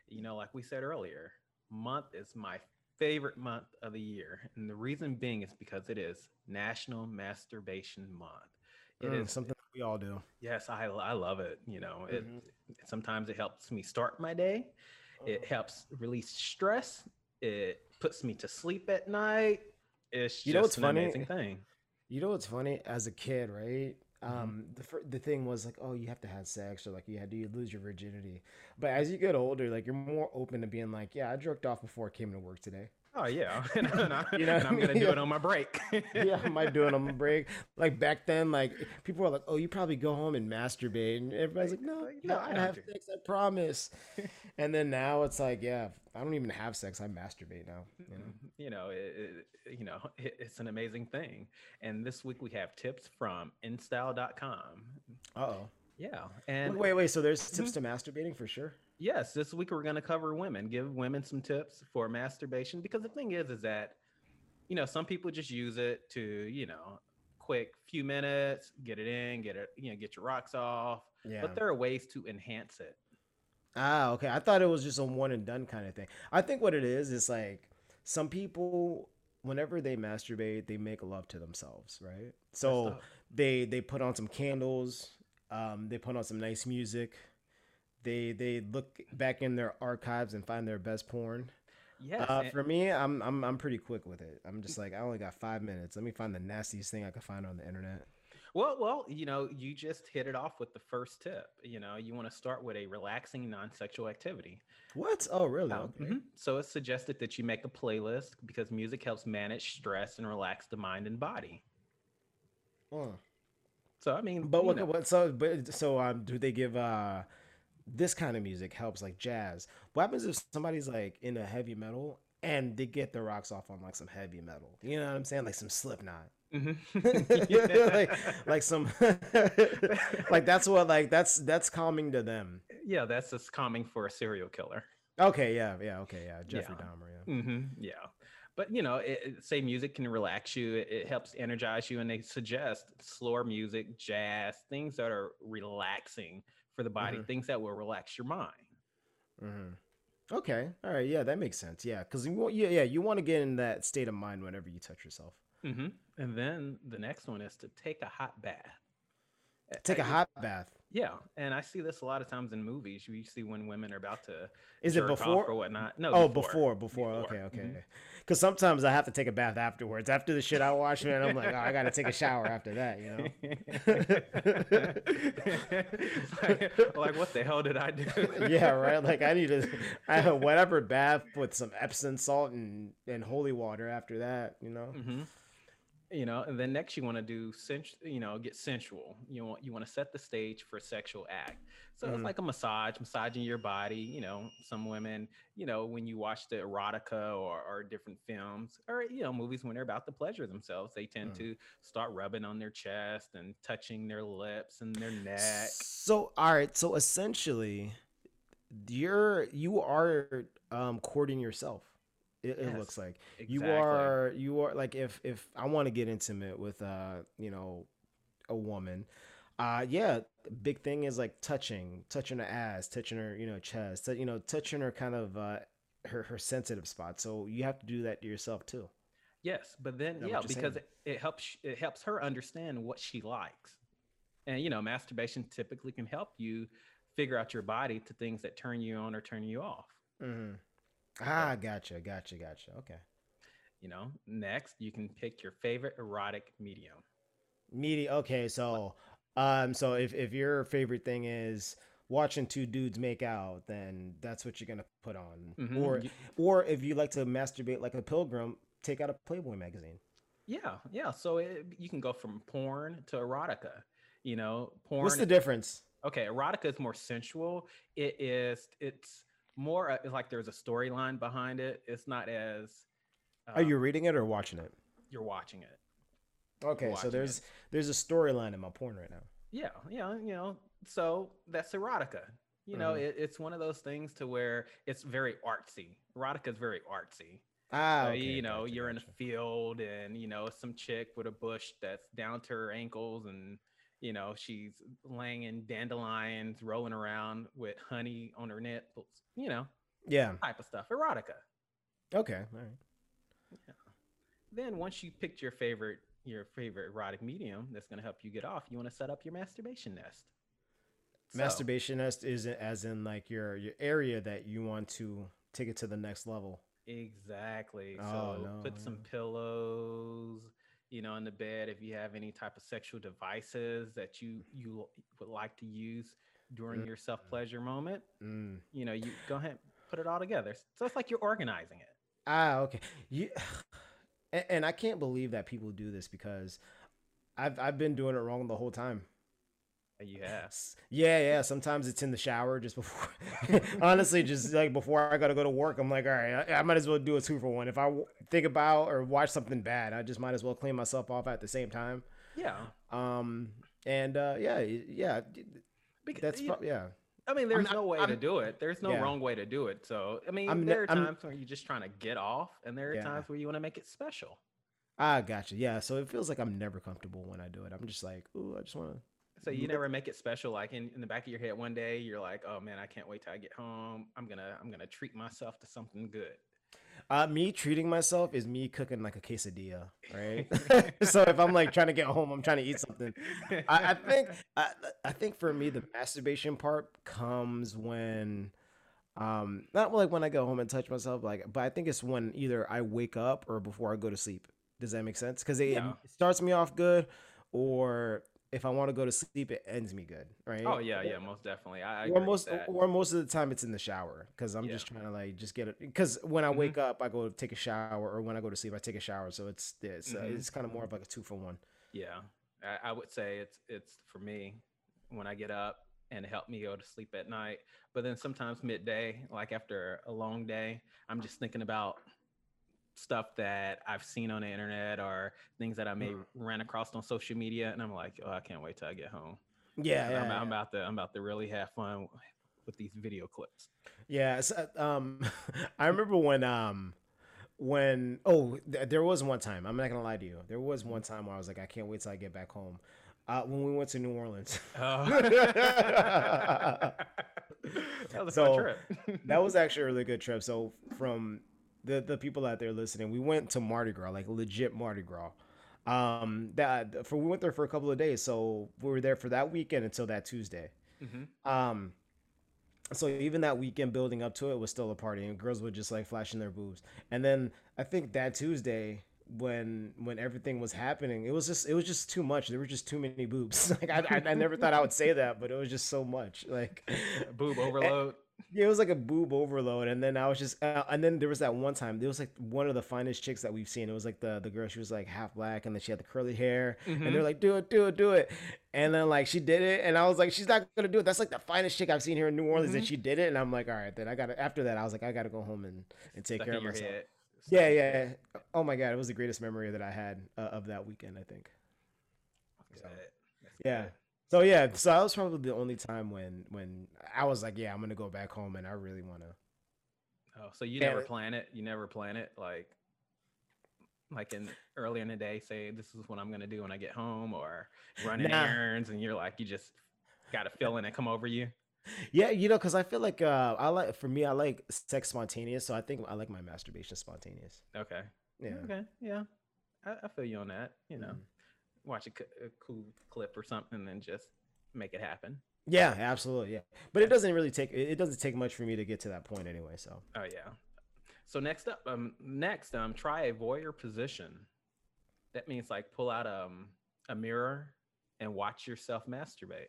You know, like we said earlier, month is my favorite month of the year. And the reason being is because it is National Masturbation Month. It Mm, is something that we all do. Yes, I I love it. You know, it Mhm. sometimes it helps me start my day. It Uh-huh. helps release stress. It puts me to sleep at night. It's You know what's an funny? amazing thing. You know what's funny? As a kid, right? Mm-hmm. Um, the the thing was like, oh, you have to have sex, or like you had to you lose your virginity. But as you get older, like you're more open to being like, yeah, I jerked off before I came to work today. Oh yeah, [LAUGHS] and, I, You know what I am gonna [LAUGHS] do Yeah. it on my break. [LAUGHS] yeah, I might do it on my break. Like back then, like people were like, "Oh, you probably go home and masturbate," and everybody's like, "No, no, no, I have do- sex, I promise." and then now it's like, yeah, I don't even have sex, I masturbate now. You know? Mm-hmm. you know, it, it- you know, it, it's an amazing thing. And this week we have tips from InStyle.com. Oh. Yeah, and Wait, wait. So there's mm-hmm. tips to masturbating for sure. Yes, this week we're going to cover women, give women some tips for masturbation because the thing is is that you know, some people just use it to, you know, quick few minutes, get it in, get it, you know, get your rocks off. Yeah. But there are ways to enhance it. Ah, okay. I thought it was just a one and done kind of thing. I think what it is is like some people whenever they masturbate, they make love to themselves, right? So they they put on some candles, um, they put on some nice music. They they look back in their archives and find their best porn. Yes. Uh, for me, I'm I'm I'm pretty quick with it. I'm just like I only got five minutes. Let me find the nastiest thing I could find on the internet. well, well, you know, you just hit it off with the first tip. You know, you want to start with a relaxing non-sexual activity. What? Oh, really? Um, Okay. mhm. So it's suggested that you make a playlist because music helps manage stress and relax the mind and body. Oh. So I mean, But what, know, what? So, but so, um, do they give uh this kind of music helps like jazz? What happens if somebody's like in a heavy metal and they get their rocks off on like some heavy metal? You know what I'm saying? Like some Slipknot. Mhm. [LAUGHS] like, like some [LAUGHS] like that's what like that's that's calming to them. yeah, that's just calming for a serial killer. Okay, yeah, yeah, okay, yeah. Jeffrey Yeah. Dahmer, yeah. mm-hmm, Yeah, but you know, it, it- say music can relax you. It, it helps energize you, and they suggest slower music, jazz, things that are relaxing for the body, Mhm. things that will relax your mind. Mm-hmm. Okay, all right, yeah, that makes sense. Yeah, because you want, yeah, yeah, you want to get in that state of mind whenever you touch yourself. Mm-hmm. And then the next one is to take a hot bath. Take a uh, hot bath. Yeah, and I see this a lot of times in movies. You see when women are about to Is it before or whatnot? No, Oh, before, before. Okay, Before. okay. Mhm. Because sometimes I have to take a bath afterwards. After the shit I wash, man, I'm like, oh, I gotta take a shower after that. You know? like, [LAUGHS] like, what the hell did I do? [LAUGHS] yeah, right. Like I need to, I have a whatever bath with some Epsom salt and and holy water after that. You know. hmm You know, and then next you want to do sens- you know, get sensual. You want you want to set the stage for a sexual act. So Mhm. it's like a massage, massaging your body. You know, some women, you know, when you watch the erotica or, or different films or you know movies when they're about to pleasure themselves, they tend Mhm. to start rubbing on their chest and touching their lips and their neck. So all right. So essentially, you're you are um courting yourself. It, it looks Yes, like. you are you are like if if i want to get intimate with uh you know a woman uh yeah big thing is like touching touching her ass touching her you know chest you know touching her kind of uh her her sensitive spot so you have to do that to yourself too Yes, but then yeah, because it, it helps it helps her understand what she likes. And you know, masturbation typically can help you figure out your body to things that turn you on or turn you off. mm-hmm. Ah gotcha gotcha gotcha okay You know, next you can pick your favorite erotic medium. media okay so um so if if your favorite thing is watching two dudes make out then that's what you're gonna put on Mhm, or or if you like to masturbate like a pilgrim take out a playboy magazine Yeah, yeah. So it, you can go from porn to erotica. You know, porn. what's the difference okay, erotica is more sensual. It is. It's more uh, like there's a storyline behind it. It's not as. are you um, reading it or watching it You're watching it. okay so there's it. there's a storyline in my porn right now Yeah, yeah, you know. So that's erotica. You know, Mhm. it, it's one of those things to where it's very artsy. Erotica is very artsy. ah okay, you know, gotcha, you're in a field and you know some chick with a bush that's down to her ankles and you know, she's laying in dandelions, rolling around with honey on her nipples, you know, Yeah. type of stuff. Erotica. Okay. All right. Then once you picked your favorite your favorite erotic medium that's going to help you get off, you want to set up your masturbation nest. So, Masturbation nest is as in like your your area that you want to take it to the next level. Exactly. Oh, so no, put some pillows, you know, in the bed if you have any type of sexual devices that you you would like to use during your self pleasure moment. Mm. You know, you go ahead and put it all together. So it's like you're organizing it. Ah, okay. You [SIGHS] and, and I can't believe that people do this because I've I've been doing it wrong the whole time. You have. S- Yeah, yeah. Sometimes it's in the shower just before. [LAUGHS] Honestly, just like before I gotta go to work, I'm like, all right, I, I might as well do a two for one. If I w- think about or watch something bad, I just might as well clean myself off at the same time. Yeah. Um, and uh, yeah, yeah, d- Because, that's you- yeah. I mean, there's not- no way to I'm- do it. There's no Yeah. wrong way to do it. So, I mean, I'm there are I'm- times where you're just trying to get off, and there are Yeah. times where you want to make it special. Ah, gotcha. Yeah, so it feels like I'm never comfortable when I do it. I'm just like, ooh, I just want to. So you never make it special. Like in, in the back of your head, one day you're like, "Oh man, I can't wait till I get home. I'm gonna I'm gonna treat myself to something good." Uh, me treating myself is me cooking like a quesadilla, right? [LAUGHS] [LAUGHS] so if I'm like trying to get home, I'm trying to eat something. I, I think [LAUGHS] I, I think for me the masturbation part comes when um not like when I go home and touch myself like but I think it's when either I wake up or before I go to sleep. Does that make sense? Because it, Yeah. it starts me off good, or if I want to go to sleep, it ends me good, right? Oh yeah, yeah, most definitely. I, I or most or most of the time it's in the shower because I'm Yeah. just trying to like just get it because when I Mhm. wake up I go take a shower or when I go to sleep I take a shower so it's it's uh, Mhm. it's kind of more of like a two for one. Yeah, I, I would say it's it's for me when I get up and help me go to sleep at night. But then sometimes midday, like after a long day, I'm just thinking about stuff that I've seen on the internet or things that I may Mm. ran across on social media, and I'm like, oh, I can't wait till I get home. Yeah, yeah, I'm, yeah. I'm about to I'm about to really have fun with these video clips. Yeah, so, um, [LAUGHS] I remember when um, when oh, th- there was one time. I'm not gonna lie to you. There was one time where I was like, I can't wait till I get back home. Uh, when we went to New Orleans, Oh. [LAUGHS] [LAUGHS] that was a So, that was actually a really good trip. So from the the people out there listening, we went to Mardi Gras, like legit Mardi Gras. Um, that for we went there for a couple of days, so we were there for that weekend until that Tuesday. Mhm. Um, so even that weekend building up to it was still a party, and girls were just like flashing their boobs. And then I think that Tuesday, when when everything was happening, it was just it was just too much. There were just too many boobs. [LAUGHS] like I, I, I never thought I would say that, but it was just so much. Like Boob overload. [LAUGHS] yeah, it was like a boob overload, and then I was just, uh, and then there was that one time. There was like one of the finest chicks that we've seen. It was like the the girl. She was like half black, and then she had the curly hair, and Mhm. they're like, "Do it, do it, do it," and then like she did it, and I was like, "She's not gonna do it." That's like the finest chick I've seen here in New Orleans, and Mhm. she did it, and I'm like, "All right, then I got to." After that, I was like, "I got to go home and and take stuck care of myself." head. Yeah, yeah. Oh my god, it was the greatest memory that I had uh, of that weekend. I think. So, yeah. good. So yeah, so that was probably the only time when when I was like, "Yeah, I'm gonna go back home," and I really want to. Oh, so you never plan it? You never plan it like like in earlier in the day, say this is what I'm gonna do when I get home or running Nah. errands and you're like you just got a feeling it come over you. Yeah, you know, because I feel like uh, I like for me, I like sex spontaneous, so I think I like my masturbation spontaneous. Okay. Yeah. Okay. Yeah. I, I feel you on that. You know, Mhm. Watch a cool clip or something and just make it happen. Yeah, absolutely. Yeah, but it doesn't really take it it doesn't take much for me to get to that point anyway. So Oh yeah. So next up, um, next, um, try a voyeur position. That means like pull out um a mirror and watch yourself masturbate.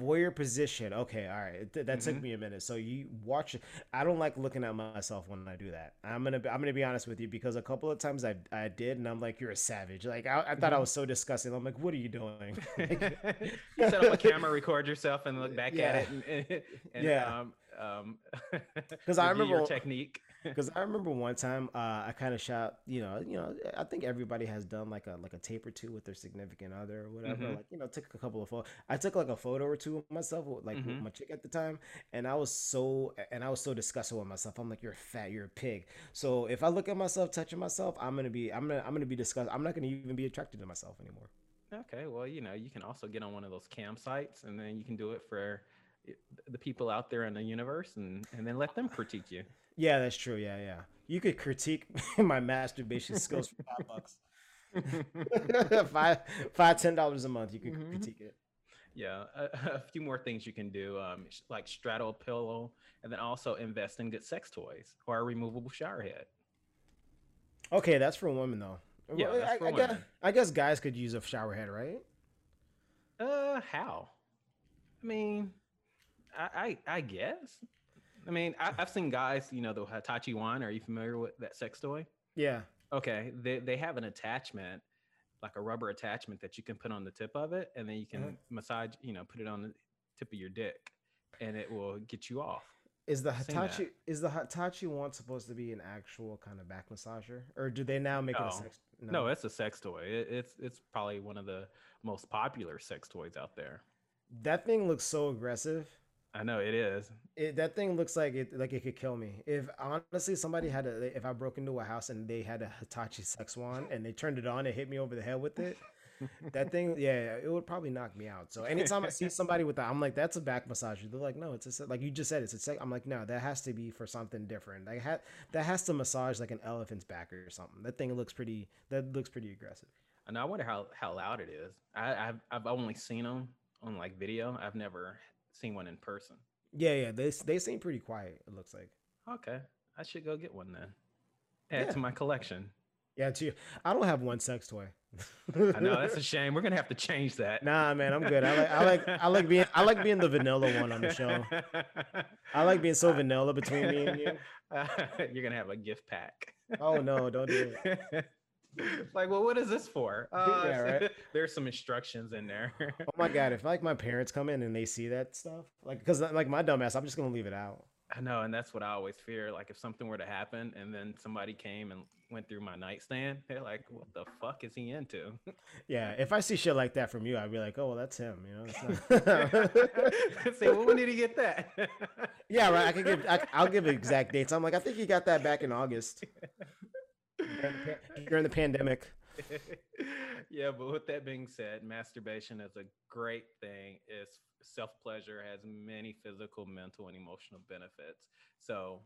Voyeur position. Okay, all right. Th- that took Mhm. me a minute. So you watch. I don't like looking at myself when I do that. I'm gonna be, I'm gonna be honest with you because a couple of times I I did, and I'm like, you're a savage. Like I, I thought I Mhm. was so disgusting. I'm like, what are you doing? [LAUGHS] you [LAUGHS] set up a camera, record yourself, and look back Yeah. at it, and, and Yeah. um, um, [LAUGHS] 'Cause I review your remember- technique. [LAUGHS] Because I remember one time uh, I kind of shot, you know, you know, I think everybody has done like a like a tape or two with their significant other or whatever. Mhm. Like, you know, took a couple of photos. I took like a photo or two of myself, with, like with Mhm. my chick at the time, and I was so and I was so disgusted with myself. I'm like, you're fat, you're a pig. So if I look at myself touching myself, I'm gonna be, I'm gonna, I'm gonna be disgusted. I'm not gonna even be attracted to myself anymore. Okay, well, you know, you can also get on one of those cam sites, and then you can do it for the people out there in the universe, and and then let them critique you. Yeah, that's true. Yeah, yeah. You could critique [LAUGHS] my masturbation skills for five bucks. [LAUGHS] [LAUGHS] five, five, ten dollars a month. You could Mhm. critique it. Yeah, a, a few more things you can do, um, like straddle a pillow, and then also invest in good sex toys or a removable shower head. Okay, that's for women though. Yeah, Well, that's I, for I guess, women. I guess guys could use a shower head, right? Uh, how? I mean, I I, I guess. I mean, I, I've seen guys, you know, the Hitachi one. Are you familiar with that sex toy? Yeah. Okay, they they have an attachment, like a rubber attachment that you can put on the tip of it, and then you can Uh-huh. massage, you know, put it on the tip of your dick, and it will get you off. Is the. Hitachi is the Hitachi one supposed to be an actual kind of back massager, or do they now make it No. a sex? No, it's a sex toy. It, it's it's probably one of the most popular sex toys out there. that thing looks so aggressive. I know it is. It, that thing looks like it like it could kill me. If honestly somebody had a if I broke into a house and they had a Hitachi sex wand and they turned it on and hit me over the head with it, that thing [LAUGHS] yeah, it would probably knock me out. So anytime I see [LAUGHS] somebody with that, I'm like, that's a back massager. They're like, no, it's a like you just said, it's a sex. I'm like, no, that has to be for something different. Like ha- that has to massage like an elephant's back or something. That thing looks pretty. That looks pretty aggressive. And I wonder how how loud it is. I, I've I've only seen them on like video. I've never seen one in person. Yeah, yeah, they they seem pretty quiet. It looks like. Okay, I should go get one then. Add Yeah. to my collection. Yeah, too. I don't have one sex toy. I know that's a [LAUGHS] shame. We're gonna have to change that. Nah, man, I'm good. I like, I like, I like being, I like being the vanilla one on the show. [LAUGHS] I like being so vanilla between me and you. [LAUGHS] You're gonna have a gift pack. Oh no, don't do it. [LAUGHS] like, well, what is this for? [LAUGHS] Uh, Yeah, [LAUGHS] right. There's some instructions in there. Oh my god, if like my parents come in and they see that stuff, like, because like my dumbass, I'm just gonna leave it out. I know, and that's what I always fear. Like, if something were to happen, and then somebody came and went through my nightstand, they're like, "What the fuck is he into?" Yeah, if I see shit like that from you, I'd be like, oh well, that's him. You know. Not... Say, well, when did he get that? yeah, right. I can give, I, I'll give exact dates. I'm like, I think he got that back in August during the, during the pandemic. [LAUGHS] yeah, but with that being said, masturbation is a great thing. It's self pleasure, has many physical, mental, and emotional benefits. So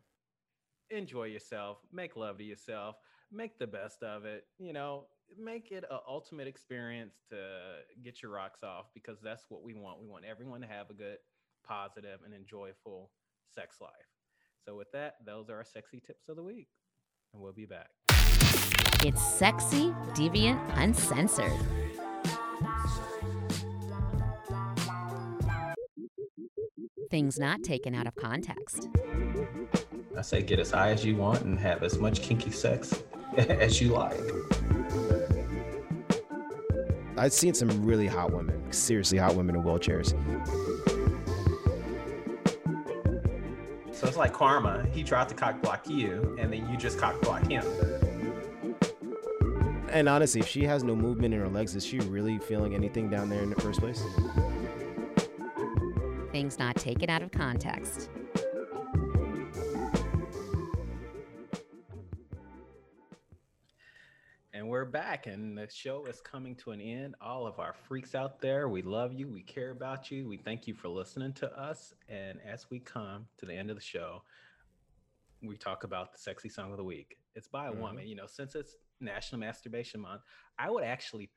enjoy yourself, make love to yourself, make the best of it. You know, make it an ultimate experience to get your rocks off because that's what we want. We want everyone to have a good, positive, and enjoyable sex life. So, with that, those are our sexy tips of the week. And we'll be back. It's sexy, deviant, uncensored. Things not taken out of context. I say get as high as you want and have as much kinky sex [LAUGHS] as you like. I've seen some really hot women, seriously hot women in wheelchairs. So it's like karma. He tried to cock block you, and then you just cock block him. And honestly, if she has no movement in her legs, is she really feeling anything down there in the first place? Things not taken out of context. Back, and the show is coming to an end. All of our freaks out there, we love you. We care about you. We thank you for listening to us. And as we come to the end of the show, we talk about the sexy song of the week. It's by a Mhm. woman. You know, since it's National Masturbation Month, I would actually,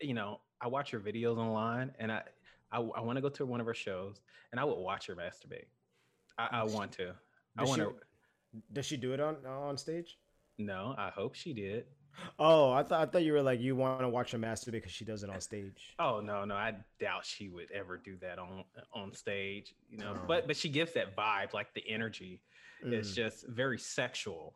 you know, I watch her videos online, and I, I, I want to go to one of her shows, and I would watch her masturbate. I, I want to. I want to. Does she do it on on stage? No, I hope she did. Oh, I thought I thought you were like you want to watch her master because she does it on stage. Oh no, no, I doubt she would ever do that on on stage. You know, Oh. but but she gives that vibe, like the energy. It's Mm, just very sexual.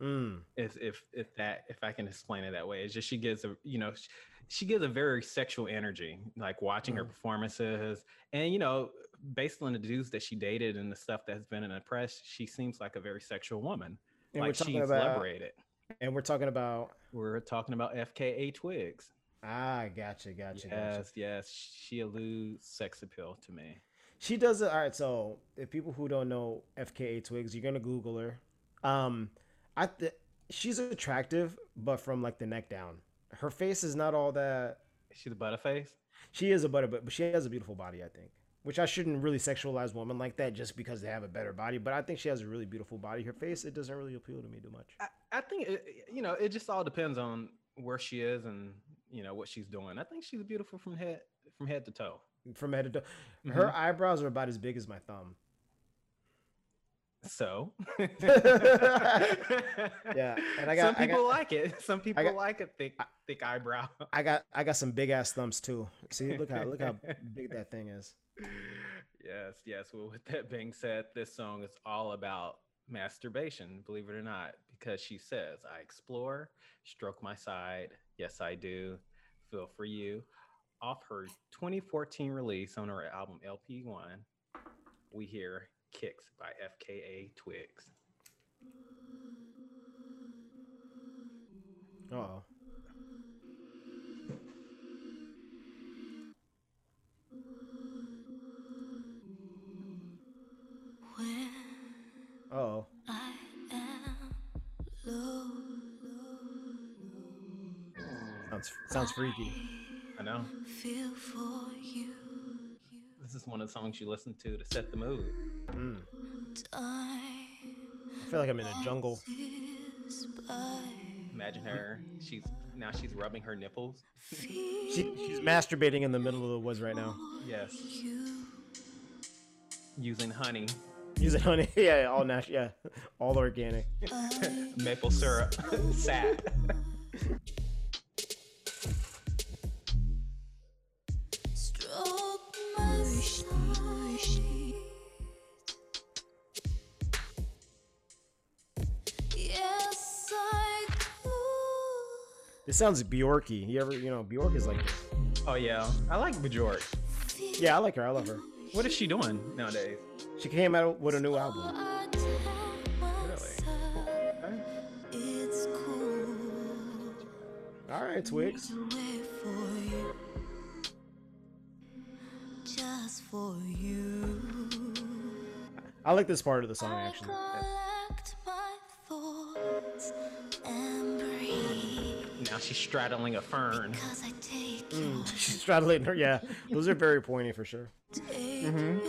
mm. If if if that if I can explain it that way, it's just she gives a you know she, she gives a very sexual energy. Like watching her Mhm. performances, and you know, based on the dudes that she dated and the stuff that's been in the press, she seems like a very sexual woman. And like she's about liberated. And we're talking about We're talking about FKA Twigs. ah, gotcha, gotcha, gotcha. Yes, yes, she alludes sex appeal to me. She does it. All right. So, if people who don't know FKA Twigs, you're gonna Google her. Um, I th- she's attractive, but from like the neck down, her face is not all that She's a butterface. She is a butter, but she has a beautiful body, I think. Which I shouldn't really sexualize women like that just because they have a better body. But I think she has a really beautiful body. Her face, it doesn't really appeal to me too much. I, I think it, you know it just all depends on where she is and you know what she's doing. I think she's beautiful from head from head to toe. From head to toe, her mm-hmm. eyebrows are about as big as my thumb. So [LAUGHS] Yeah, and I got- some I got- people like it. Some people got- like a thick thick eyebrow. I got I got some big ass thumbs too. See, look how look how [LAUGHS] big that thing is. yes, yes. Well, with that being said, this song is all about masturbation, believe it or not, because she says, I explore, stroke my side. Yes, I do. Feel for you. Off her 2014 release on her album LP1, we hear Kicks by FKA Twigs. Oh. Oh. Sounds sounds freaky. I know. Feel for you. This is one of the songs you listen to to set the mood. Mm. I feel like I'm in a jungle. Imagine her. She's now she's rubbing her nipples. She, she's masturbating in the middle of the woods right now. Yes. Using honey, Using honey. [LAUGHS] Yeah, all natural. Yeah, all organic. [LAUGHS] maple syrup, [LAUGHS] sat. This sounds Bjorky. You ever, you know, Bjork is like, Oh yeah, I like Bjork. yeah, I like her. I love her. What is she doing nowadays? She came out with a new album. I tell myself it's cool All right, Twigs. to wait for you, just for you. I like this part of the song actually. Now she's straddling a fern. 'cause I take Mm, [LAUGHS] she's straddling her. Yeah, those are very pointy for sure. take your lead.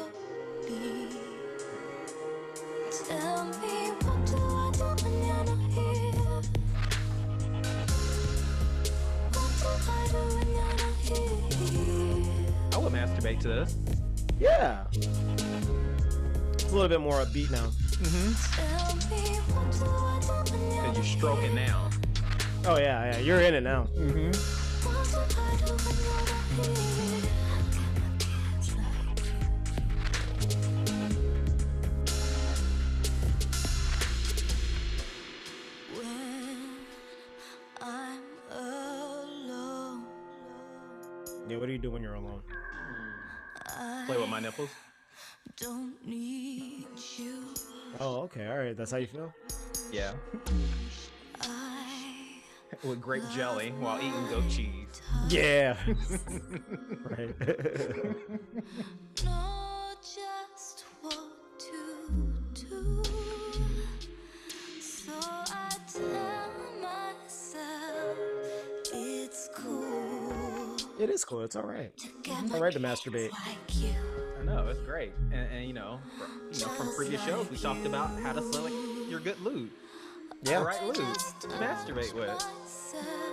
Tell me what do I do when you're not here? What do I do when you're not here? I would masturbate to this. Yeah. It's a little bit more upbeat now. Tell me what do I do when you're Cause you're stroking now. Oh yeah, yeah. You're in it now. What do I do when you're not here? When I'm alone, Yeah. What do you do when you're alone? Mm-hmm. Play with my nipples. don't need you. Oh, okay. All right. That's how you feel. Yeah. [LAUGHS] I With grape jelly while eating goat cheese. Yeah. [LAUGHS] right. know just what to do. So I tell myself it's cool it is cool. It's all right. to get All my right to masturbate. like you. I know it's great, and, and you know, fr- you know, from previous shows we talked about how to select your good lube, Yeah. the right lube to masturbate with. Myself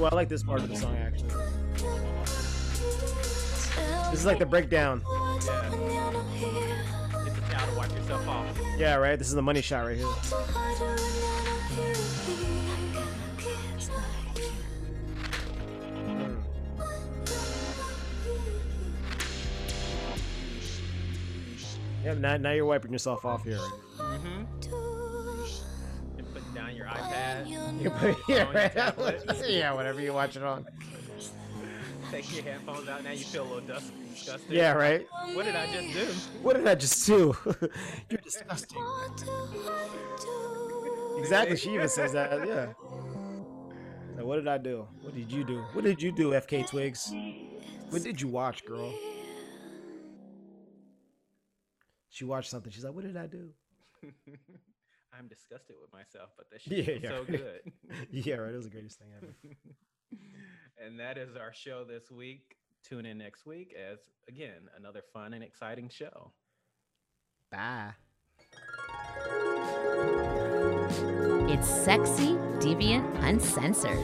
Ooh, I like this part of the song actually. This is like the breakdown. what I do when you're not here. Get the towel to wipe yourself off. Yeah, right. This is the money shot right here. What do I do when you're not here? Yep. Now, now you're wiping yourself off here. Mm-hmm. You put yeah, On your right. [LAUGHS] yeah, whatever you watch it on. Take your headphones out. Now you feel a little dust, disgusted. Yeah, right. What did I just do? What did I just do? [LAUGHS] you're disgusting. What do I do? Exactly. She even says that. Yeah. So what did I do? What did you do? What did you do, FKA Twigs? What did you watch, girl? She watched something. She's like, "What did I do?" [LAUGHS] I'm disgusted with myself, but that [LAUGHS] shit Yeah, feels yeah, so good. [LAUGHS] Yeah, right. It was the greatest thing ever. [LAUGHS] and that is our show this week. Tune in next week as again another fun and exciting show. Bye. It's sexy, deviant, uncensored.